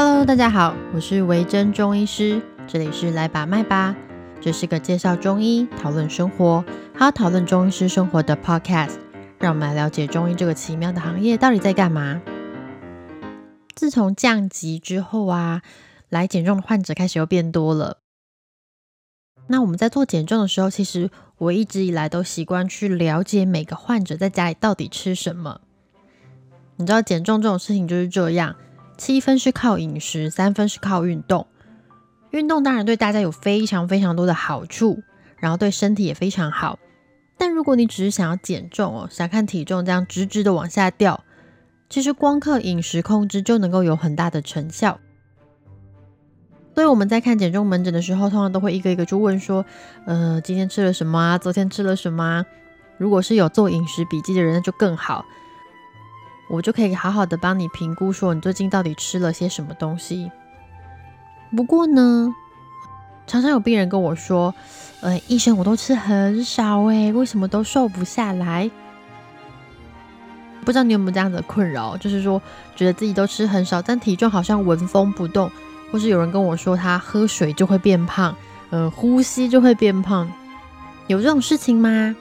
Hello，大家好，我是维珍中医师，这里是来把脉吧，这是个介绍中医、讨论生活，还有讨论中医师生活的 Podcast。让我们来了解中医这个奇妙的行业到底在干嘛。自从降级之后啊，来减重的患者开始又变多了。那我们在做减重的时候，其实我一直以来都习惯去了解每个患者在家里到底吃什么。你知道减重这种事情就是这样。七分是靠饮食，三分是靠运动。运动当然对大家有非常非常多的好处，然后对身体也非常好。但如果你只是想要减重哦，想看体重这样直直的往下掉，其实光靠饮食控制就能够有很大的成效。所以我们在看减重门诊的时候，通常都会一个一个就问说：呃，今天吃了什么啊？昨天吃了什么啊？如果是有做饮食笔记的人，那就更好。我就可以好好的帮你评估，说你最近到底吃了些什么东西。不过呢，常常有病人跟我说：“呃，医生，我都吃很少诶，为什么都瘦不下来？”不知道你有没有这样的困扰，就是说觉得自己都吃很少，但体重好像纹风不动，或是有人跟我说他喝水就会变胖，呃，呼吸就会变胖，有这种事情吗？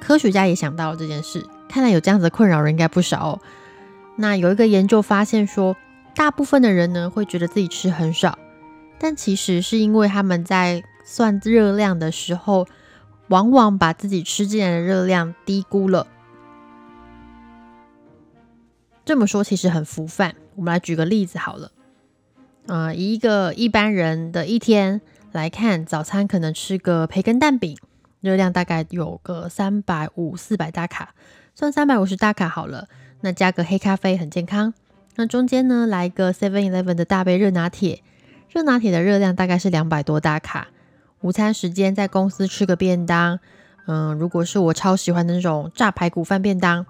科学家也想到了这件事。看来有这样子的困扰人应该不少哦。那有一个研究发现说，大部分的人呢会觉得自己吃很少，但其实是因为他们在算热量的时候，往往把自己吃进来的热量低估了。这么说其实很浮泛，我们来举个例子好了。呃，以一个一般人的一天来看，早餐可能吃个培根蛋饼，热量大概有个三百五四百大卡。算三百五十大卡好了，那加个黑咖啡很健康。那中间呢，来一个 Seven Eleven 的大杯热拿铁，热拿铁的热量大概是两百多大卡。午餐时间在公司吃个便当，嗯，如果是我超喜欢的那种炸排骨饭便当，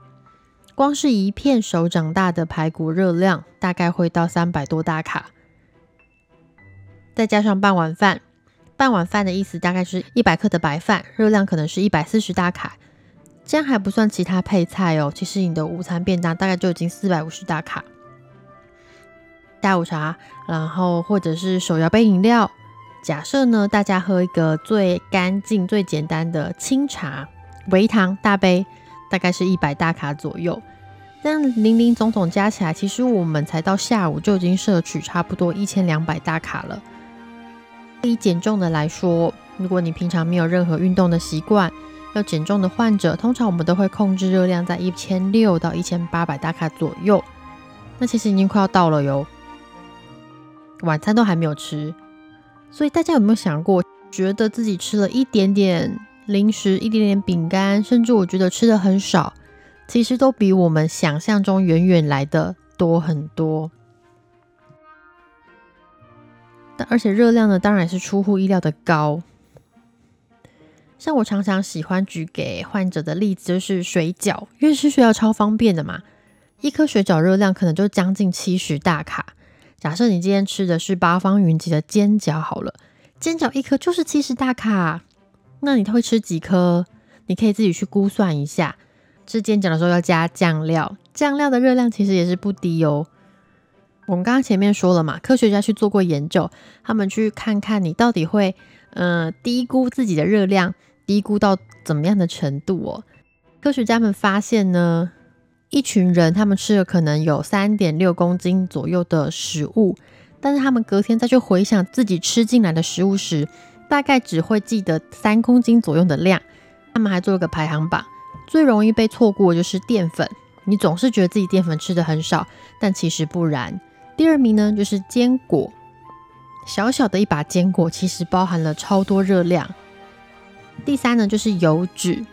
光是一片手掌大的排骨热量大概会到三百多大卡。再加上半碗饭，半碗饭的意思大概是一百克的白饭，热量可能是一百四十大卡。这样还不算其他配菜哦，其实你的午餐便当大概就已经四百五十大卡。下午茶，然后或者是手摇杯饮料。假设呢，大家喝一个最干净、最简单的清茶，微糖大杯，大概是一百大卡左右。这样零零总总加起来，其实我们才到下午就已经摄取差不多一千两百大卡了。以减重的来说，如果你平常没有任何运动的习惯，要减重的患者，通常我们都会控制热量在一千六到一千八百大卡左右。那其实已经快要到了哟，晚餐都还没有吃。所以大家有没有想过，觉得自己吃了一点点零食、一点点饼干，甚至我觉得吃的很少，其实都比我们想象中远远来的多很多。但而且热量呢，当然是出乎意料的高。像我常常喜欢举给患者的例子就是水饺，因为吃水饺超方便的嘛。一颗水饺热量可能就将近七十大卡。假设你今天吃的是八方云集的煎饺好了，煎饺一颗就是七十大卡，那你会吃几颗？你可以自己去估算一下。吃煎饺的时候要加酱料，酱料的热量其实也是不低哦。我们刚刚前面说了嘛，科学家去做过研究，他们去看看你到底会呃低估自己的热量。低估到怎么样的程度哦？科学家们发现呢，一群人他们吃了可能有三点六公斤左右的食物，但是他们隔天再去回想自己吃进来的食物时，大概只会记得三公斤左右的量。他们还做了个排行榜，最容易被错过就是淀粉。你总是觉得自己淀粉吃的很少，但其实不然。第二名呢就是坚果，小小的一把坚果其实包含了超多热量。第三呢，就是油脂。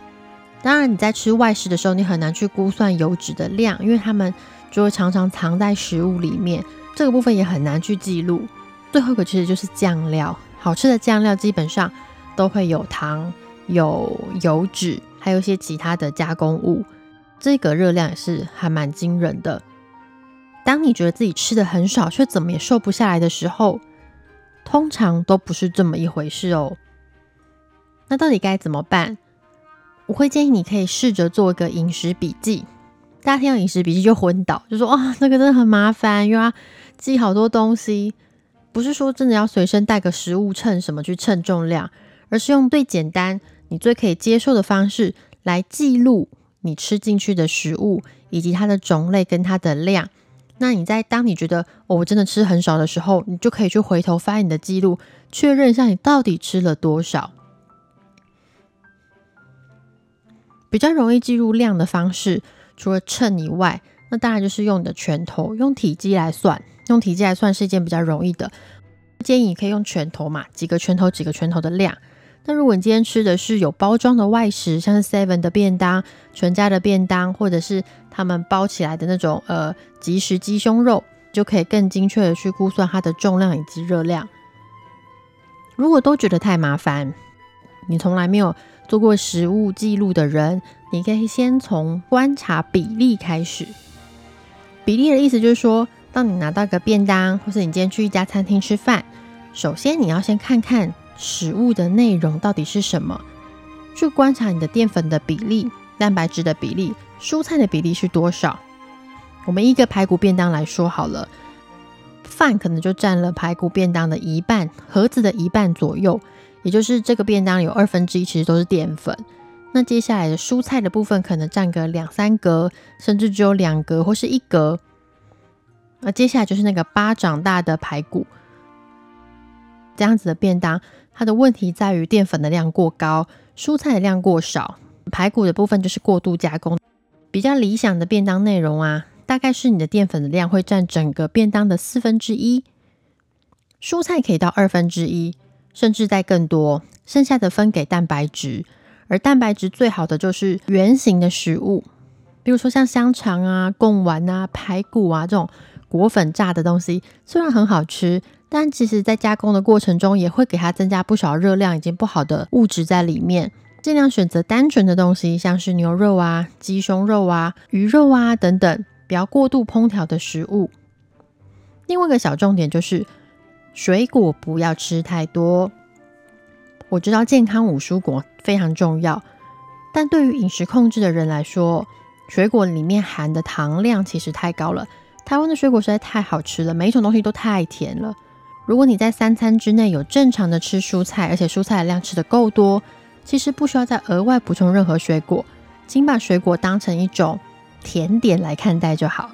当然，你在吃外食的时候，你很难去估算油脂的量，因为它们就会常常藏在食物里面，这个部分也很难去记录。最后一个其实就是酱料，好吃的酱料基本上都会有糖、有油脂，还有一些其他的加工物，这个热量也是还蛮惊人的。当你觉得自己吃的很少，却怎么也瘦不下来的时候，通常都不是这么一回事哦。那到底该怎么办？我会建议你可以试着做一个饮食笔记。大家听到饮食笔记就昏倒，就说啊，那个真的很麻烦，又要记好多东西。不是说真的要随身带个食物秤什么去称重量，而是用最简单、你最可以接受的方式来记录你吃进去的食物以及它的种类跟它的量。那你在当你觉得哦，我真的吃很少的时候，你就可以去回头翻你的记录，确认一下你到底吃了多少。比较容易记录量的方式，除了称以外，那当然就是用你的拳头，用体积来算。用体积来算是一件比较容易的，建议你可以用拳头嘛，几个拳头几个拳头的量。那如果你今天吃的是有包装的外食，像是 Seven 的便当、全家的便当，或者是他们包起来的那种呃即食鸡胸肉，就可以更精确的去估算它的重量以及热量。如果都觉得太麻烦，你从来没有做过食物记录的人，你可以先从观察比例开始。比例的意思就是说。当你拿到一个便当，或是你今天去一家餐厅吃饭，首先你要先看看食物的内容到底是什么，去观察你的淀粉的比例、蛋白质的比例、蔬菜的比例是多少。我们一个排骨便当来说好了，饭可能就占了排骨便当的一半，盒子的一半左右，也就是这个便当有二分之一其实都是淀粉。那接下来的蔬菜的部分可能占个两三格，甚至只有两格或是一格。那接下来就是那个巴掌大的排骨，这样子的便当，它的问题在于淀粉的量过高，蔬菜的量过少，排骨的部分就是过度加工。比较理想的便当内容啊，大概是你的淀粉的量会占整个便当的四分之一，蔬菜可以到二分之一，甚至再更多，剩下的分给蛋白质。而蛋白质最好的就是圆形的食物，比如说像香肠啊、贡丸啊、排骨啊这种。果粉炸的东西虽然很好吃，但其实在加工的过程中也会给它增加不少热量以及不好的物质在里面。尽量选择单纯的东西，像是牛肉啊、鸡胸肉啊、鱼肉啊等等，不要过度烹调的食物。另外一个小重点就是，水果不要吃太多。我知道健康五蔬果非常重要，但对于饮食控制的人来说，水果里面含的糖量其实太高了。台湾的水果实在太好吃了，每一种东西都太甜了。如果你在三餐之内有正常的吃蔬菜，而且蔬菜的量吃的够多，其实不需要再额外补充任何水果，请把水果当成一种甜点来看待就好。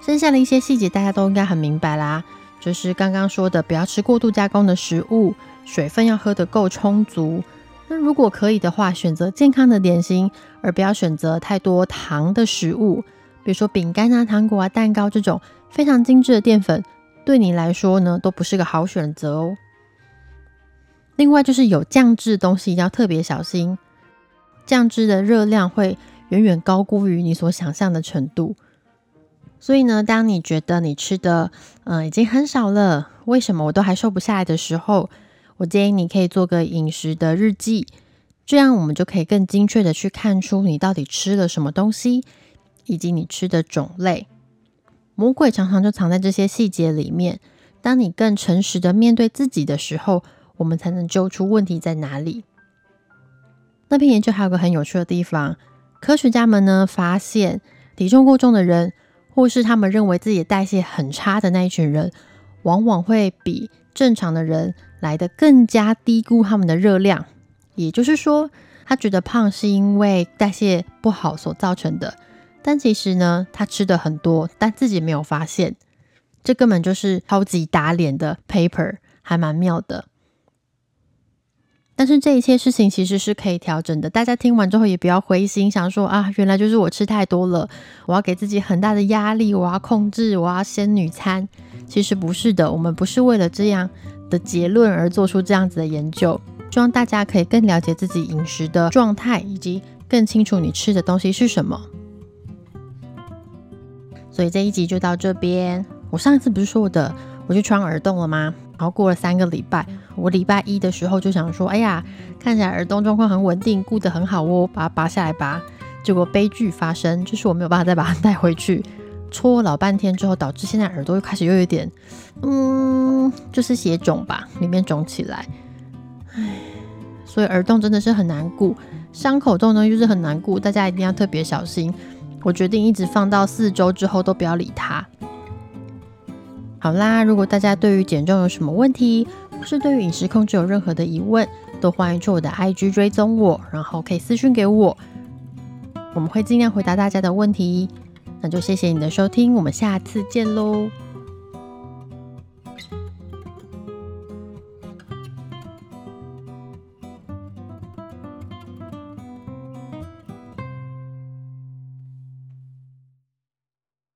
剩下的一些细节大家都应该很明白啦，就是刚刚说的，不要吃过度加工的食物，水分要喝得够充足。那如果可以的话，选择健康的点心，而不要选择太多糖的食物。比如说饼干啊、糖果啊、蛋糕这种非常精致的淀粉，对你来说呢，都不是个好选择哦。另外就是有酱汁的东西要特别小心，酱汁的热量会远远高估于你所想象的程度。所以呢，当你觉得你吃的嗯已经很少了，为什么我都还瘦不下来的时候，我建议你可以做个饮食的日记，这样我们就可以更精确的去看出你到底吃了什么东西。以及你吃的种类，魔鬼常常就藏在这些细节里面。当你更诚实的面对自己的时候，我们才能揪出问题在哪里。那篇研究还有个很有趣的地方，科学家们呢发现，体重过重的人，或是他们认为自己代谢很差的那一群人，往往会比正常的人来的更加低估他们的热量。也就是说，他觉得胖是因为代谢不好所造成的。但其实呢，他吃的很多，但自己没有发现，这根本就是超级打脸的 paper，还蛮妙的。但是这一切事情其实是可以调整的，大家听完之后也不要灰心，想说啊，原来就是我吃太多了，我要给自己很大的压力，我要控制，我要仙女餐。其实不是的，我们不是为了这样的结论而做出这样子的研究，希望大家可以更了解自己饮食的状态，以及更清楚你吃的东西是什么。所以这一集就到这边。我上一次不是说我的我去穿耳洞了吗？然后过了三个礼拜，我礼拜一的时候就想说，哎呀，看起来耳洞状况很稳定，顾得很好哦，把它拔下来吧。结果悲剧发生，就是我没有办法再把它带回去，搓老半天之后，导致现在耳朵又开始又有点，嗯，就是血肿吧，里面肿起来。唉，所以耳洞真的是很难顾，伤口这种东西就是很难顾，大家一定要特别小心。我决定一直放到四周之后都不要理它。好啦，如果大家对于减重有什么问题，或是对于饮食控制有任何的疑问，都欢迎去我的 IG 追踪我，然后可以私讯给我，我们会尽量回答大家的问题。那就谢谢你的收听，我们下次见喽。